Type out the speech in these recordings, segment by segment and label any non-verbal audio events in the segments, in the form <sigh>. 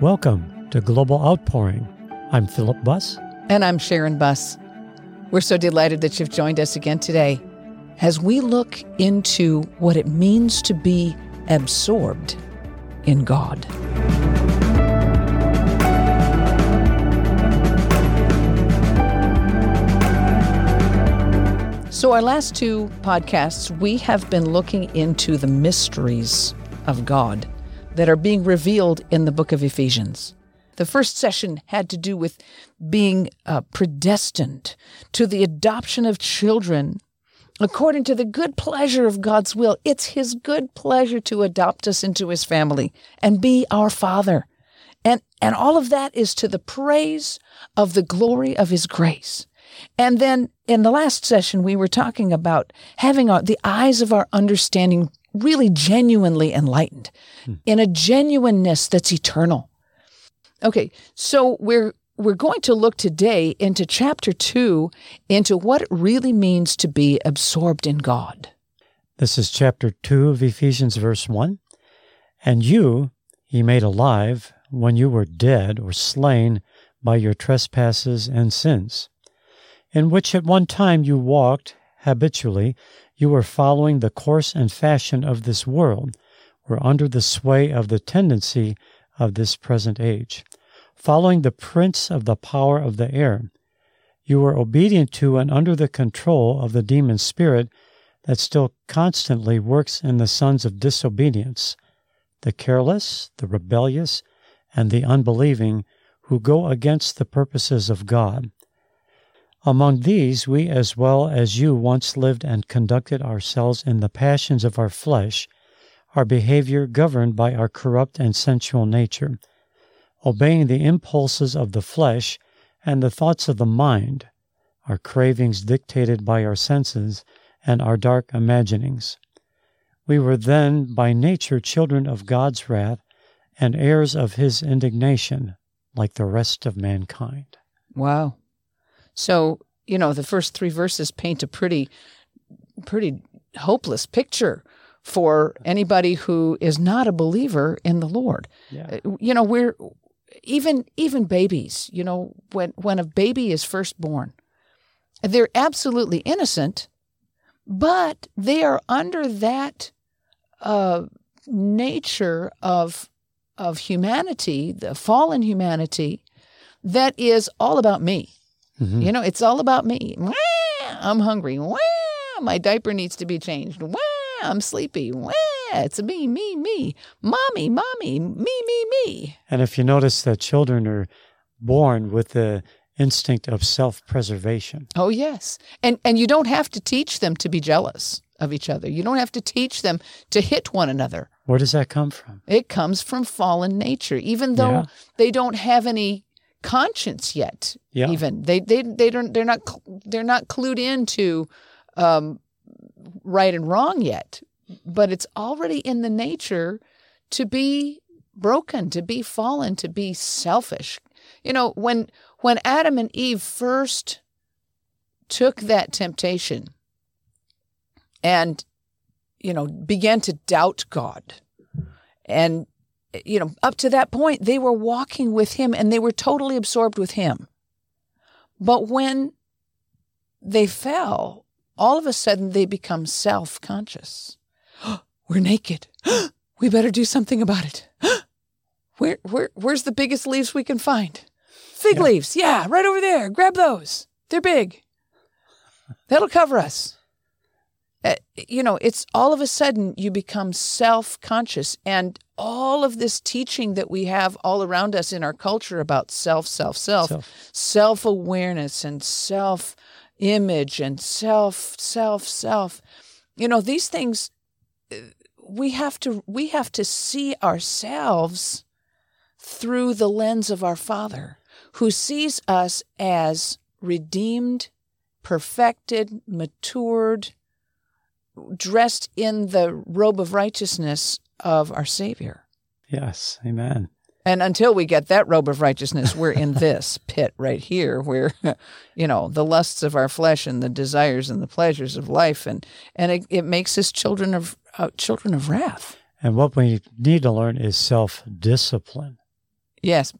Welcome to Global Outpouring. I'm Philip Buss. And I'm Sharon Buss. We're so delighted that you've joined us again today as we look into what it means to be absorbed in God. So, our last two podcasts, we have been looking into the mysteries of God that are being revealed in the book of Ephesians. The first session had to do with being uh, predestined to the adoption of children according to the good pleasure of God's will. It's His good pleasure to adopt us into His family and be our Father. And, and all of that is to the praise of the glory of His grace. And then in the last session, we were talking about having our, the eyes of our understanding really genuinely enlightened hmm. in a genuineness that's eternal. Okay, so we're we're going to look today into chapter 2 into what it really means to be absorbed in God. This is chapter 2 of Ephesians verse 1. And you he made alive when you were dead or slain by your trespasses and sins in which at one time you walked habitually, you were following the course and fashion of this world, were under the sway of the tendency of this present age, following the prince of the power of the air. You were obedient to and under the control of the demon spirit that still constantly works in the sons of disobedience, the careless, the rebellious, and the unbelieving, who go against the purposes of God. Among these, we as well as you once lived and conducted ourselves in the passions of our flesh, our behavior governed by our corrupt and sensual nature, obeying the impulses of the flesh and the thoughts of the mind, our cravings dictated by our senses and our dark imaginings. We were then by nature children of God's wrath and heirs of his indignation, like the rest of mankind. Wow. So, you know, the first three verses paint a pretty, pretty hopeless picture for anybody who is not a believer in the Lord. Yeah. Uh, you know, we're even even babies, you know, when when a baby is first born, they're absolutely innocent, but they are under that uh, nature of of humanity, the fallen humanity, that is all about me. Mm-hmm. You know, it's all about me. Wah, I'm hungry. Wah, my diaper needs to be changed. Wah, I'm sleepy. Wah, it's me, me, me. Mommy, mommy, me, me, me. And if you notice that children are born with the instinct of self-preservation. Oh yes. And and you don't have to teach them to be jealous of each other. You don't have to teach them to hit one another. Where does that come from? It comes from fallen nature. Even though yeah. they don't have any conscience yet. Yeah. Even they they they don't they're not they're not clued into um, right and wrong yet, but it's already in the nature to be broken, to be fallen, to be selfish. You know, when when Adam and Eve first took that temptation and you know began to doubt God and you know, up to that point, they were walking with him and they were totally absorbed with him. But when they fell, all of a sudden they become self conscious. <gasps> we're naked. <gasps> we better do something about it. <gasps> where, where, where's the biggest leaves we can find? Fig yeah. leaves. Yeah, right over there. Grab those. They're big. That'll cover us. Uh, you know, it's all of a sudden you become self conscious. And all of this teaching that we have all around us in our culture about self, self, self, self awareness and self image and self, self, self. You know, these things uh, we have to we have to see ourselves through the lens of our Father, who sees us as redeemed, perfected, matured, dressed in the robe of righteousness of our Savior. Yes, amen. And until we get that robe of righteousness, we're in this <laughs> pit right here where, <laughs> you know, the lusts of our flesh and the desires and the pleasures of life. And, and it, it makes us children of, uh, children of wrath. And what we need to learn is self discipline. Yes.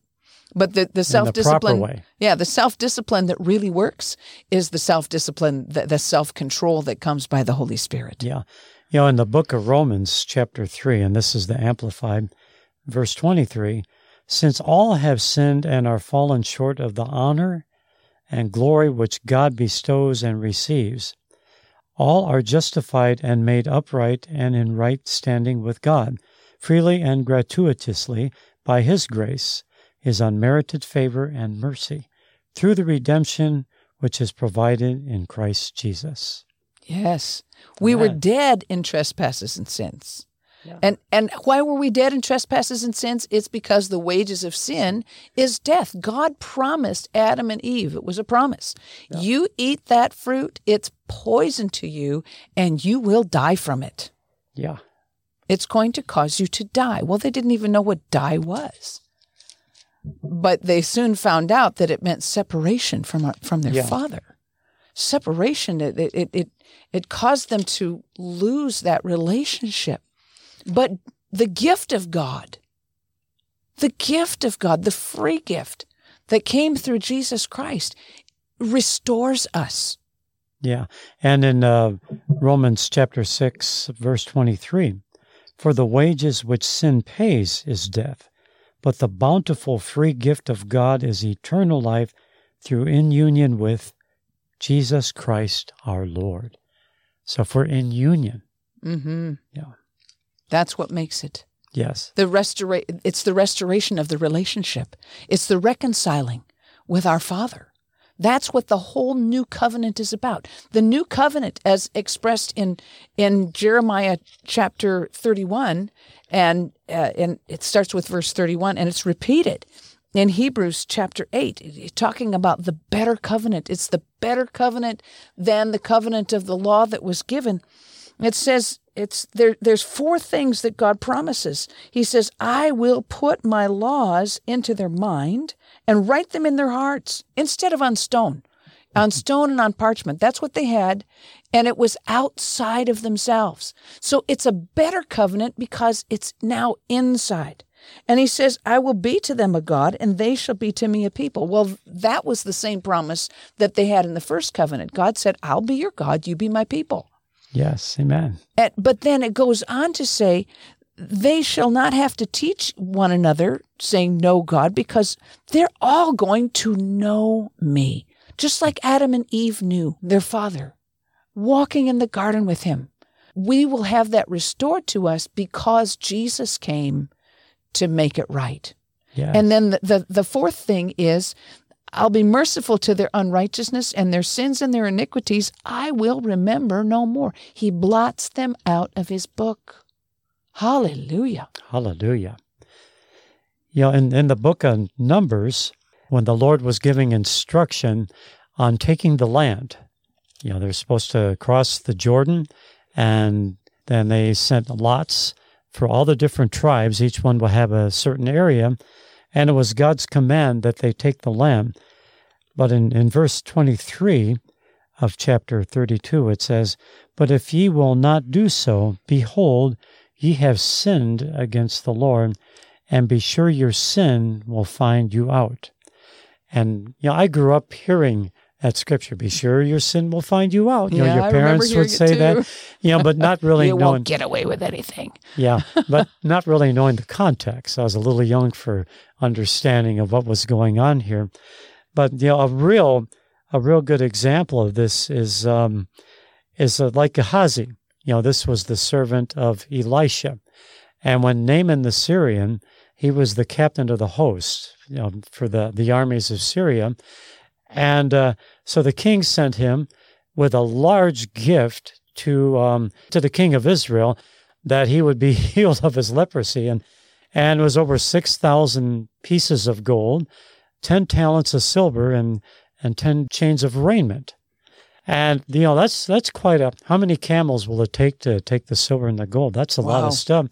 But the, the self discipline, yeah, the self discipline that really works is the self discipline, the, the self control that comes by the Holy Spirit. Yeah. You know, in the book of Romans, chapter 3, and this is the Amplified, verse 23 since all have sinned and are fallen short of the honor and glory which God bestows and receives, all are justified and made upright and in right standing with God, freely and gratuitously by His grace, His unmerited favor and mercy, through the redemption which is provided in Christ Jesus. Yes. We were dead in trespasses and sins. And and why were we dead in trespasses and sins? It's because the wages of sin is death. God promised Adam and Eve. It was a promise. Yeah. You eat that fruit, it's poison to you and you will die from it. Yeah. It's going to cause you to die. Well, they didn't even know what die was. But they soon found out that it meant separation from from their yeah. father. Separation it, it it it caused them to lose that relationship but the gift of God, the gift of God, the free gift that came through Jesus Christ restores us. Yeah. And in uh, Romans chapter 6, verse 23, for the wages which sin pays is death, but the bountiful free gift of God is eternal life through in union with Jesus Christ our Lord. So if we're in union, mm-hmm. yeah, that's what makes it. Yes. The restora- it's the restoration of the relationship. It's the reconciling with our Father. That's what the whole new covenant is about. The new covenant, as expressed in in Jeremiah chapter thirty one, and uh, and it starts with verse thirty one, and it's repeated in Hebrews chapter eight, talking about the better covenant. It's the better covenant than the covenant of the law that was given. It says it's there there's four things that God promises. He says, "I will put my laws into their mind and write them in their hearts instead of on stone." On mm-hmm. stone and on parchment. That's what they had, and it was outside of themselves. So it's a better covenant because it's now inside. And he says, I will be to them a God, and they shall be to me a people. Well, that was the same promise that they had in the first covenant. God said, I'll be your God, you be my people. Yes, amen. And, but then it goes on to say, they shall not have to teach one another, saying, Know God, because they're all going to know me, just like Adam and Eve knew their father, walking in the garden with him. We will have that restored to us because Jesus came to make it right. Yes. And then the, the, the fourth thing is I'll be merciful to their unrighteousness and their sins and their iniquities. I will remember no more. He blots them out of his book. Hallelujah. Hallelujah. You know, in, in the book of Numbers, when the Lord was giving instruction on taking the land, you know, they're supposed to cross the Jordan, and then they sent lots for all the different tribes. Each one will have a certain area and it was God's command that they take the lamb. But in, in verse 23 of chapter 32, it says, But if ye will not do so, behold, ye have sinned against the Lord, and be sure your sin will find you out. And you know, I grew up hearing that scripture. Be sure your sin will find you out. You yeah, know, your parents would say that. You know, but not <laughs> really knowing you knowing. won't get away with anything. yeah, <laughs> but not really knowing the context. I was a little young for understanding of what was going on here. But you know, a real a real good example of this is um, is uh, like Gehazi. You know, this was the servant of Elisha, and when Naaman the Syrian, he was the captain of the host, you know, for the the armies of Syria. And uh, so the king sent him with a large gift to um, to the king of Israel that he would be <laughs> healed of his leprosy, and and it was over six thousand pieces of gold, ten talents of silver, and and ten chains of raiment. And you know that's that's quite a how many camels will it take to take the silver and the gold? That's a wow. lot of stuff.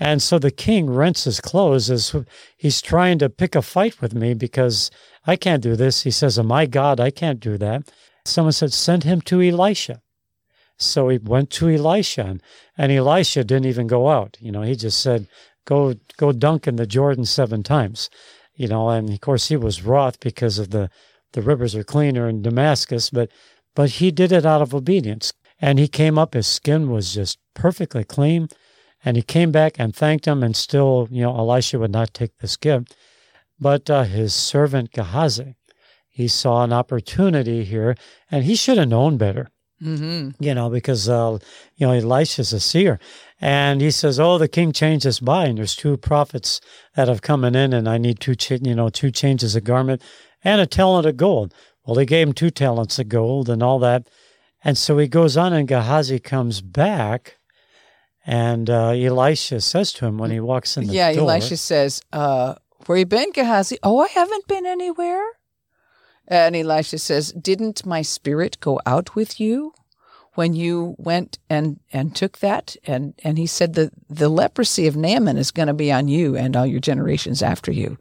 And so the king rents his clothes as he's trying to pick a fight with me because I can't do this. He says, Oh my God, I can't do that. Someone said, Send him to Elisha. So he went to Elisha, and Elisha didn't even go out. You know, he just said, Go go dunk in the Jordan seven times. You know, and of course he was wroth because of the the rivers are cleaner in Damascus, but but he did it out of obedience. And he came up, his skin was just perfectly clean. And he came back and thanked him, and still, you know, Elisha would not take this gift. But uh, his servant Gehazi, he saw an opportunity here, and he should have known better. Mm-hmm. You know, because uh, you know Elisha's a seer, and he says, "Oh, the king changed his mind. There's two prophets that have coming in, and I need two, ch- you know, two changes of garment and a talent of gold." Well, he gave him two talents of gold and all that, and so he goes on, and Gehazi comes back, and uh, Elisha says to him when he walks in the yeah, door, Elisha says, uh, "Where you been, Gehazi?" "Oh, I haven't been anywhere." And Elisha says, "Didn't my spirit go out with you when you went and and took that?" And and he said, "the the leprosy of Naaman is going to be on you and all your generations after you."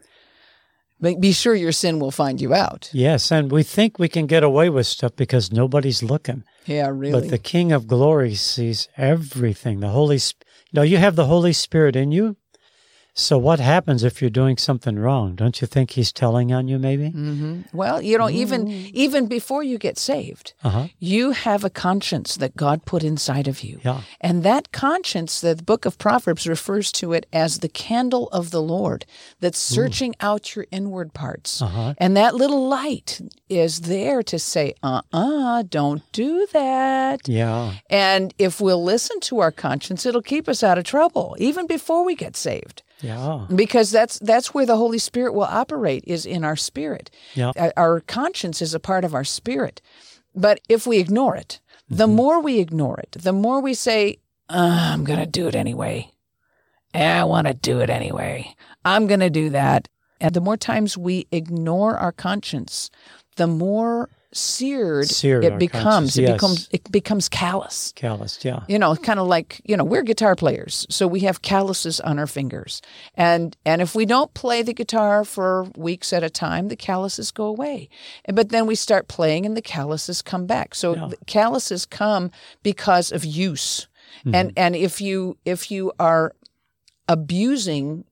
Be sure your sin will find you out. Yes, and we think we can get away with stuff because nobody's looking. Yeah, really. But the King of Glory sees everything. The Holy, Spirit. you know, you have the Holy Spirit in you. So what happens if you're doing something wrong? Don't you think he's telling on you maybe? Mm-hmm. Well, you know, even even before you get saved, uh-huh. you have a conscience that God put inside of you. Yeah. And that conscience, the book of Proverbs refers to it as the candle of the Lord that's searching Ooh. out your inward parts. Uh-huh. And that little light is there to say, "Uh-uh, don't do that." Yeah. And if we'll listen to our conscience, it'll keep us out of trouble even before we get saved. Yeah. Because that's that's where the Holy Spirit will operate is in our spirit. Yeah. Our conscience is a part of our spirit. But if we ignore it, mm-hmm. the more we ignore it, the more we say, uh, I'm going to do it anyway. I want to do it anyway. I'm going to do that. And the more times we ignore our conscience, the more seared, seared it becomes. It yes. becomes it becomes callous. Callous, yeah. You know, kind of like you know, we're guitar players, so we have calluses on our fingers, and and if we don't play the guitar for weeks at a time, the calluses go away. But then we start playing, and the calluses come back. So yeah. calluses come because of use, mm-hmm. and and if you if you are abusing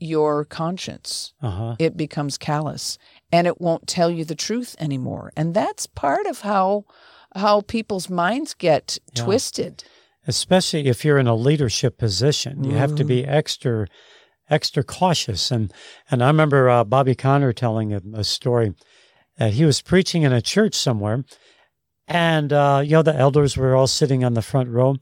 your conscience, uh-huh. it becomes callous and it won't tell you the truth anymore. And that's part of how how people's minds get yeah. twisted. Especially if you're in a leadership position, you mm. have to be mm. extra extra cautious. And and I remember uh, Bobby Conner telling a, a, story that he was preaching in a church somewhere, and uh, you know the elders were all sitting on the front row,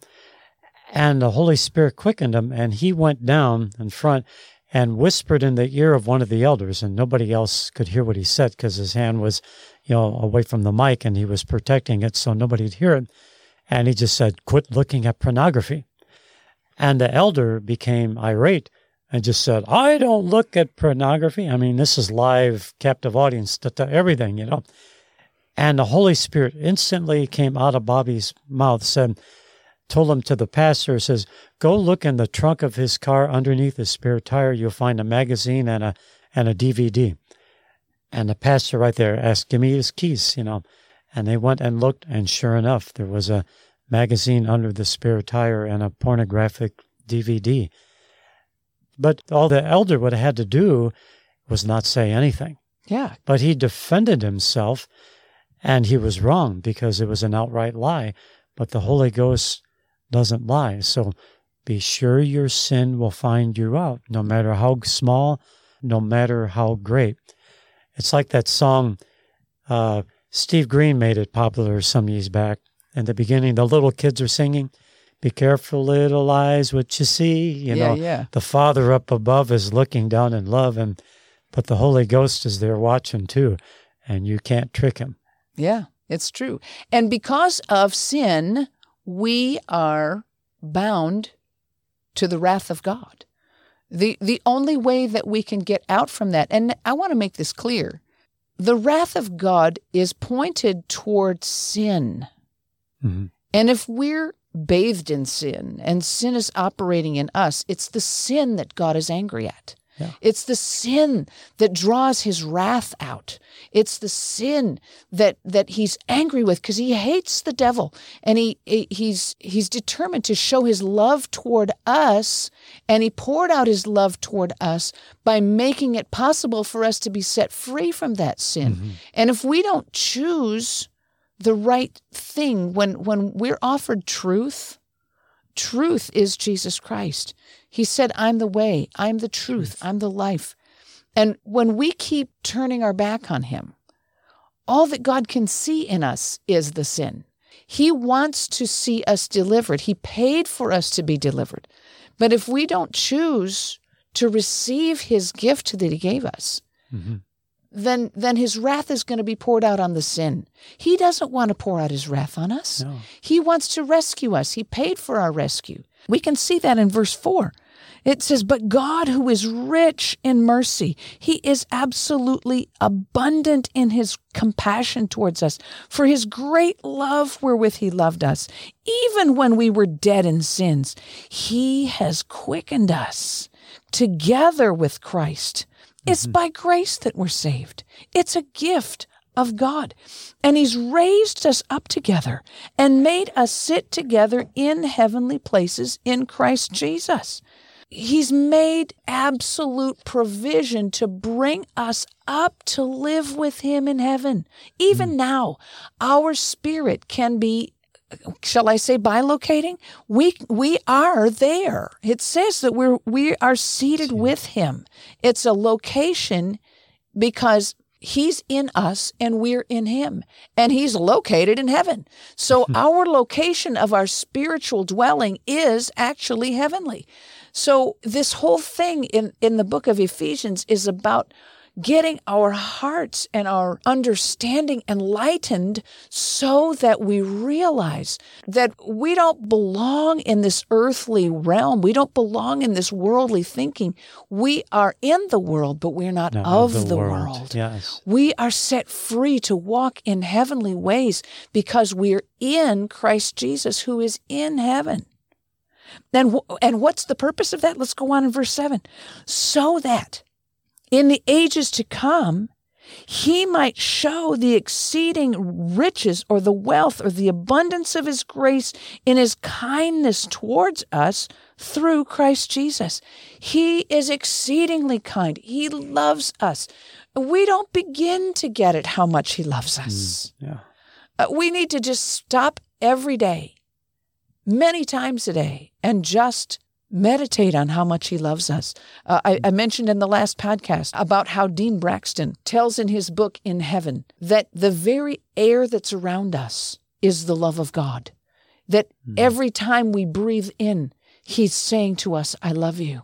and the Holy Spirit quickened him, and he went down in front and whispered in the ear of one of the elders, and nobody else could hear what he said because his hand was, you know, away from the mic and he was protecting it so nobody'd hear it. And he just said, Quit looking at pornography. And the elder became irate and just said, I don't look at pornography. I mean, this is live, captive audience, everything, you know. And the Holy Spirit instantly came out of Bobby's mouth, said, told him to the pastor, says, Go look in the trunk of his car underneath the spare tire. You'll find a magazine and a and a DVD. And the pastor right there asked, Give me his keys, you know. And they went and looked, and sure enough, there was a magazine under the spare tire and a pornographic DVD. But all the elder would have had to do was not say anything. Yeah. But he defended himself, and he was wrong because it was an outright lie. But the Holy Ghost doesn't lie. So be sure your sin will find you out, no matter how small, no matter how great. It's like that song, uh, Steve Green made it popular some years back. In the beginning, the little kids are singing, Be careful, little eyes, what you see. You yeah, know, yeah. the Father up above is looking down in love, and but the Holy Ghost is there watching too, and you can't trick him. Yeah, it's true. And because of sin, we are bound to the wrath of God. The, the only way that we can get out from that, and I want to make this clear the wrath of God is pointed towards sin. Mm-hmm. And if we're bathed in sin and sin is operating in us, it's the sin that God is angry at. Yeah. It's the sin that draws his wrath out. It's the sin that that he's angry with because he hates the devil and he he's he's determined to show his love toward us and he poured out his love toward us by making it possible for us to be set free from that sin. Mm-hmm. And if we don't choose the right thing when when we're offered truth, truth is Jesus Christ. He said, I'm the way, I'm the truth, I'm the life. And when we keep turning our back on Him, all that God can see in us is the sin. He wants to see us delivered. He paid for us to be delivered. But if we don't choose to receive His gift that He gave us, mm-hmm. Then, then His wrath is going to be poured out on the sin. He doesn't want to pour out His wrath on us. No. He wants to rescue us. He paid for our rescue. We can see that in verse 4. It says, But God, who is rich in mercy, He is absolutely abundant in His compassion towards us, for His great love wherewith He loved us, even when we were dead in sins, He has quickened us together with Christ. It's mm-hmm. by grace that we're saved. It's a gift of God. And He's raised us up together and made us sit together in heavenly places in Christ Jesus. He's made absolute provision to bring us up to live with Him in heaven. Even mm. now, our spirit can be shall I say bilocating? We we are there. It says that we're we are seated with him. It's a location because he's in us and we're in him and he's located in heaven. So <laughs> our location of our spiritual dwelling is actually heavenly. So this whole thing in, in the book of Ephesians is about getting our hearts and our understanding enlightened so that we realize that we don't belong in this earthly realm. We don't belong in this worldly thinking. We are in the world, but we're not, not of, the, the world. world. Yes. We are set free to walk in heavenly ways because we're in Christ Jesus, who is in heaven. And, and what's the purpose of that? Let's go on in verse 7. So that in the ages to come, he might show the exceeding riches or the wealth or the abundance of his grace in his kindness towards us through Christ Jesus. He is exceedingly kind. He loves us. We don't begin to get it how much he loves us. Mm, yeah. Uh, we need to just stop every day many times a day and just meditate on how much he loves us. Uh, I, I, mentioned in the last podcast about how Dean Braxton tells in his book In Heaven that the very air that's around us is the love of God. That mm. every time we breathe in, he's saying to us, I love you.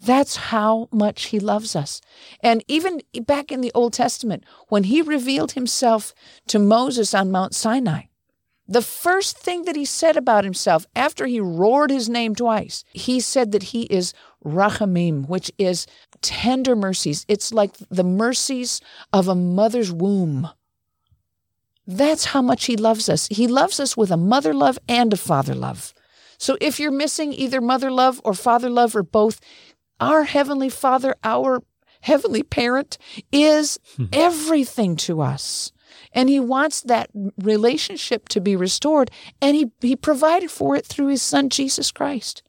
That's how much he loves us. And even back in the Old Testament, when he revealed himself to Moses on Mount Sinai, the first thing that he said about himself after he roared his name twice, he said that he is rachamim, which is tender mercies. It's like the mercies of a mother's womb. That's how much he loves us. He loves us with a mother love and a father love. So if you're missing either mother love or father love or both, our Heavenly Father, our Heavenly Parent, is hmm. everything to us and he wants that relationship to be restored and he, he provided for it through his son jesus christ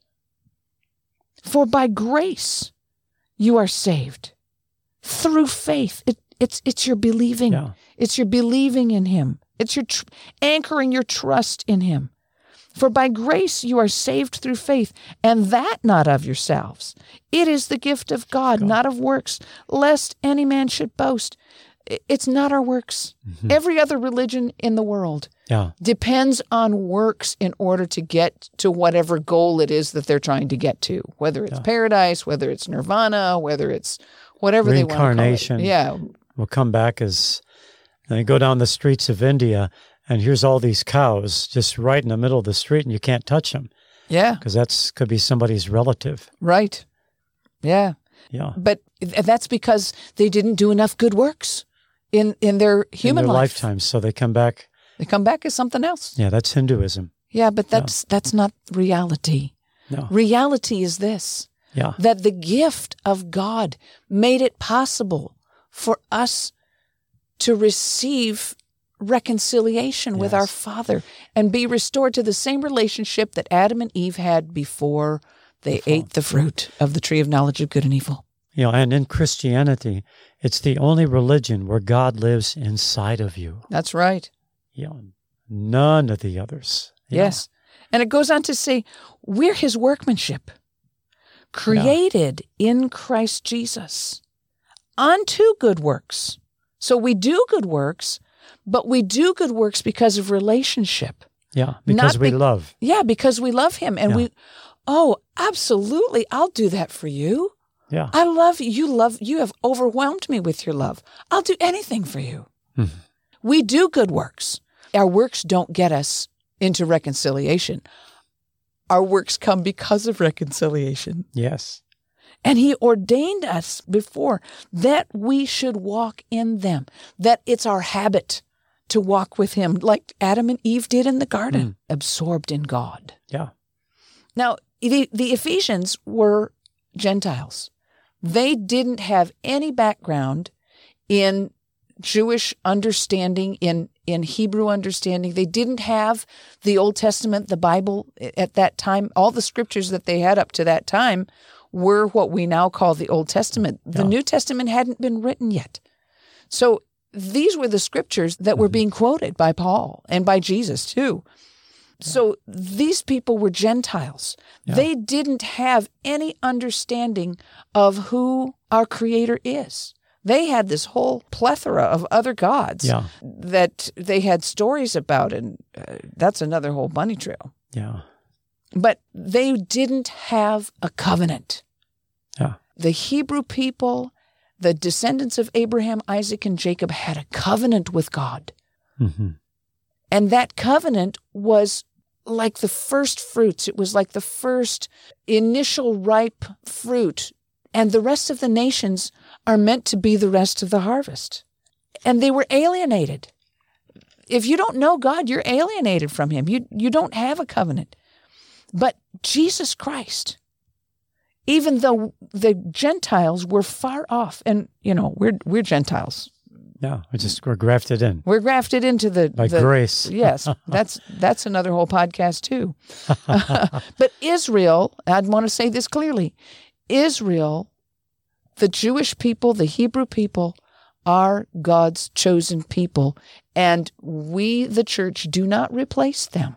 for by grace you are saved through faith it, it's it's your believing yeah. it's your believing in him it's your tr- anchoring your trust in him for by grace you are saved through faith, and that not of yourselves. It is the gift of God, God. not of works, lest any man should boast it's not our works. Mm-hmm. Every other religion in the world yeah. depends on works in order to get to whatever goal it is that they're trying to get to, whether it's yeah. paradise, whether it's nirvana, whether it's whatever they want to call it. Yeah. Will come back as they go down the streets of India and here's all these cows just right in the middle of the street and you can't touch them. Yeah. Because that's could be somebody's relative. Right. Yeah. Yeah. But that's because they didn't do enough good works in in their human in their life. lifetimes. So they come back. They come back as something else. Yeah, that's Hinduism. Yeah, but that's yeah. that's not reality. No. Reality is this. Yeah. That the gift of God made it possible for us to receive reconciliation yes. with our Father and be restored to the same relationship that Adam and Eve had before they ate the fruit of the tree of knowledge of good and evil. You know, and in Christianity, it's the only religion where God lives inside of you. That's right. You know, none of the others. Yes. Know. And it goes on to say, we're his workmanship, created yeah. in Christ Jesus unto good works. So we do good works, but we do good works because of relationship. Yeah, because we love. Yeah, because we love him. And yeah. we, oh, absolutely, I'll do that for you. Yeah. I love you. You love, you have overwhelmed me with your love. I'll do anything for you. Mm-hmm. We do good works. Our works don't get us into reconciliation. Our works come because of reconciliation. Yes. And he ordained us before that we should walk in them, that it's our habit to walk with him, like Adam and Eve did in the garden, mm. absorbed in God. Yeah. Now, the, the Ephesians were Gentiles. They didn't have any background in Jewish understanding, in, in Hebrew understanding. They didn't have the Old Testament, the Bible at that time. All the scriptures that they had up to that time were what we now call the Old Testament. The yeah. New Testament hadn't been written yet. So these were the scriptures that were mm-hmm. being quoted by Paul and by Jesus too. So these people were Gentiles. Yeah. They didn't have any understanding of who our Creator is. They had this whole plethora of other gods yeah. that they had stories about, and uh, that's another whole bunny trail. Yeah. But they didn't have a covenant. Yeah. The Hebrew people, the descendants of Abraham, Isaac, and Jacob, had a covenant with God. Mm-hmm. And that covenant was like the first fruits. It was like the first initial ripe fruit. And the rest of the nations are meant to be the rest of the harvest. And they were alienated. If you don't know God, you're alienated from Him. You, you don't have a covenant. But Jesus Christ, even though the Gentiles were far off, and you know, we're we're Gentiles. Yeah, we just we're grafted in. We're grafted into the by the, grace. <laughs> yes, that's that's another whole podcast too. <laughs> but Israel, I'd want to say this clearly: Israel, the Jewish people, the Hebrew people, are God's chosen people, and we, the church, do not replace them.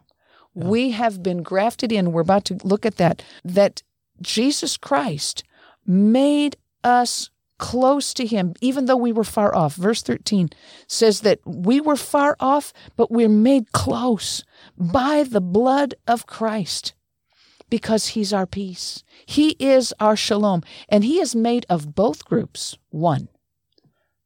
Yeah. We have been grafted in. We're about to look at that. That Jesus Christ made us close to him, even though we were far off. Verse 13 says that we were far off, but we're made close by the blood of Christ because he's our peace. He is our shalom, and he is made of both groups one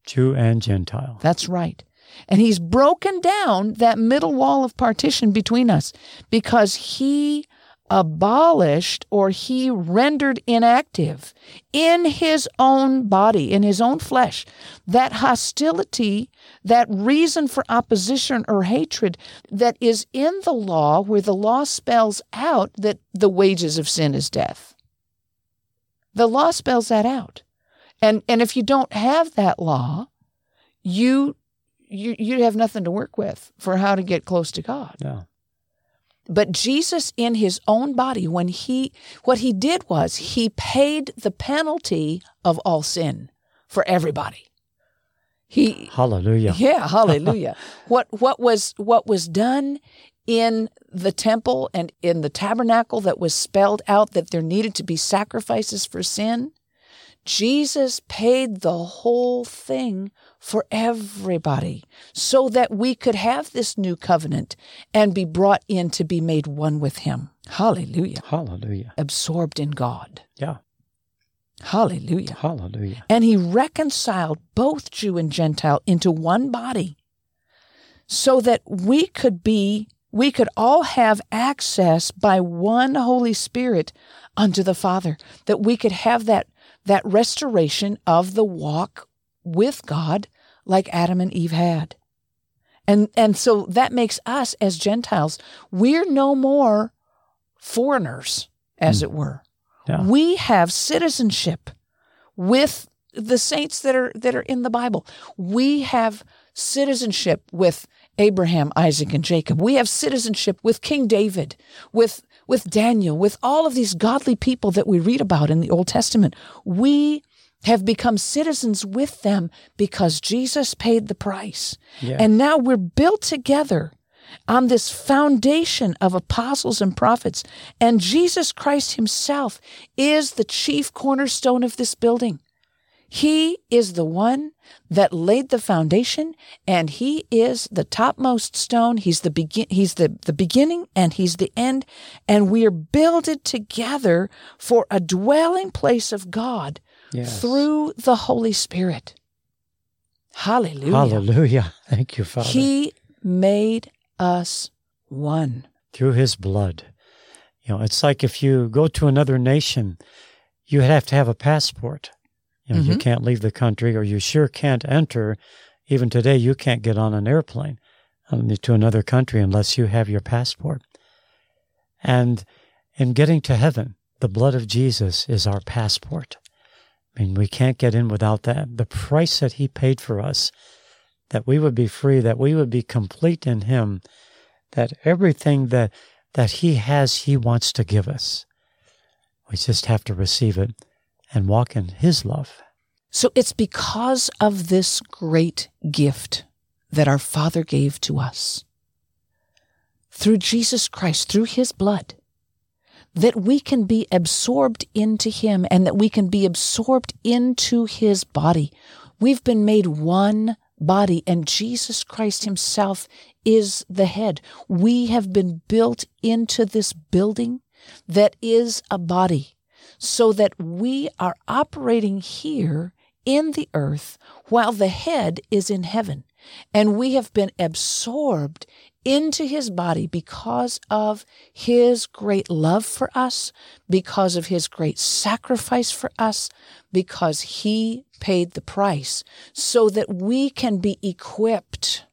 Jew and Gentile. That's right. And he's broken down that middle wall of partition between us because he abolished or he rendered inactive in his own body, in his own flesh, that hostility, that reason for opposition or hatred that is in the law, where the law spells out that the wages of sin is death. The law spells that out. And, and if you don't have that law, you, you, you have nothing to work with for how to get close to God. Yeah. But Jesus in his own body, when he, what he did was he paid the penalty of all sin for everybody. He, hallelujah. Yeah, <laughs> hallelujah. what, what was, what was done in the temple and in the tabernacle that was spelled out that there needed to be sacrifices for sin, Jesus paid the whole thing for everybody so that we could have this new covenant and be brought in to be made one with Him. Hallelujah. Hallelujah. Absorbed in God. Yeah. Hallelujah. Hallelujah. And He reconciled both Jew and Gentile into one body so that we could be, we could all have access by one Holy Spirit unto the Father, that we could have that that restoration of the walk with God like Adam and Eve had. And and so that makes us as Gentiles, we're no more foreigners, as mm. it were. Yeah. We have citizenship with the saints that are that are in the Bible. We have citizenship with Abraham, Isaac, and Jacob. We have citizenship with King David, with with Daniel, with all of these godly people that we read about in the Old Testament. We have become citizens with them because Jesus paid the price. Yeah. And now we're built together on this foundation of apostles and prophets. And Jesus Christ Himself is the chief cornerstone of this building. He is the one that laid the foundation and he is the topmost stone. He's the begin he's the, the beginning and he's the end. And we are builded together for a dwelling place of God yes. through the Holy Spirit. Hallelujah. Hallelujah. <laughs> Thank you, Father. He made us one. Through his blood. You know, it's like if you go to another nation, you have to have a passport. You know, mm-hmm. you can't leave the country, or you sure can't enter. Even today, you can't get on an airplane um, to another country unless you have your passport. And in getting to heaven, the blood of Jesus is our passport. I mean, we can't get in without that. The price that He paid for us, that we would be free, that we would be complete in Him, that everything that that He has, He wants to give us. We just have to receive it and walk in His love. So it's because of this great gift that our Father gave to us through Jesus Christ, through His blood, that we can be absorbed into Him and that we can be absorbed into His body. We've been made one body, and Jesus Christ Himself is the head. We have been built into this building that is a body so that we are operating here in the earth while the head is in heaven. And we have been absorbed into his body because of his great love for us, because of his great sacrifice for us, because he paid the price so that we can be equipped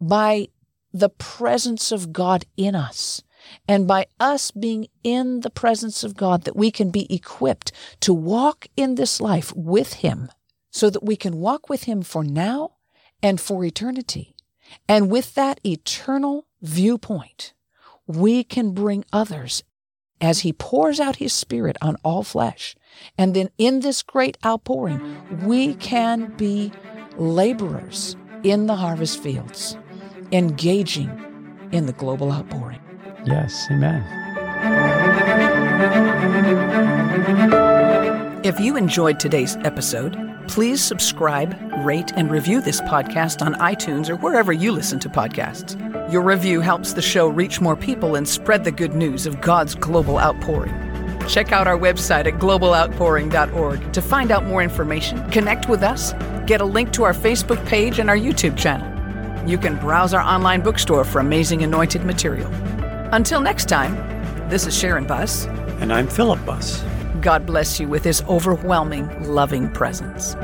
by the presence of God in us and by us being in the presence of God, that we can be equipped to walk in this life with Him so that we can walk with Him for now and for eternity. And with that eternal viewpoint, we can bring others as He pours out His Spirit on all flesh. And then in this great outpouring, we can be laborers in the harvest fields, engaging in the global outpouring. Yes, amen. If you enjoyed today's episode, please subscribe, rate, and review this podcast on iTunes or wherever you listen to podcasts. Your review helps the show reach more people and spread the good news of God's global outpouring. Check out our website at globaloutpouring.org to find out more information, connect with us, get a link to our Facebook page and our YouTube channel. You can browse our online bookstore for amazing anointed material. Until next time, this is Sharon Buss. And I'm Philip Buss. God bless you with his overwhelming, loving presence.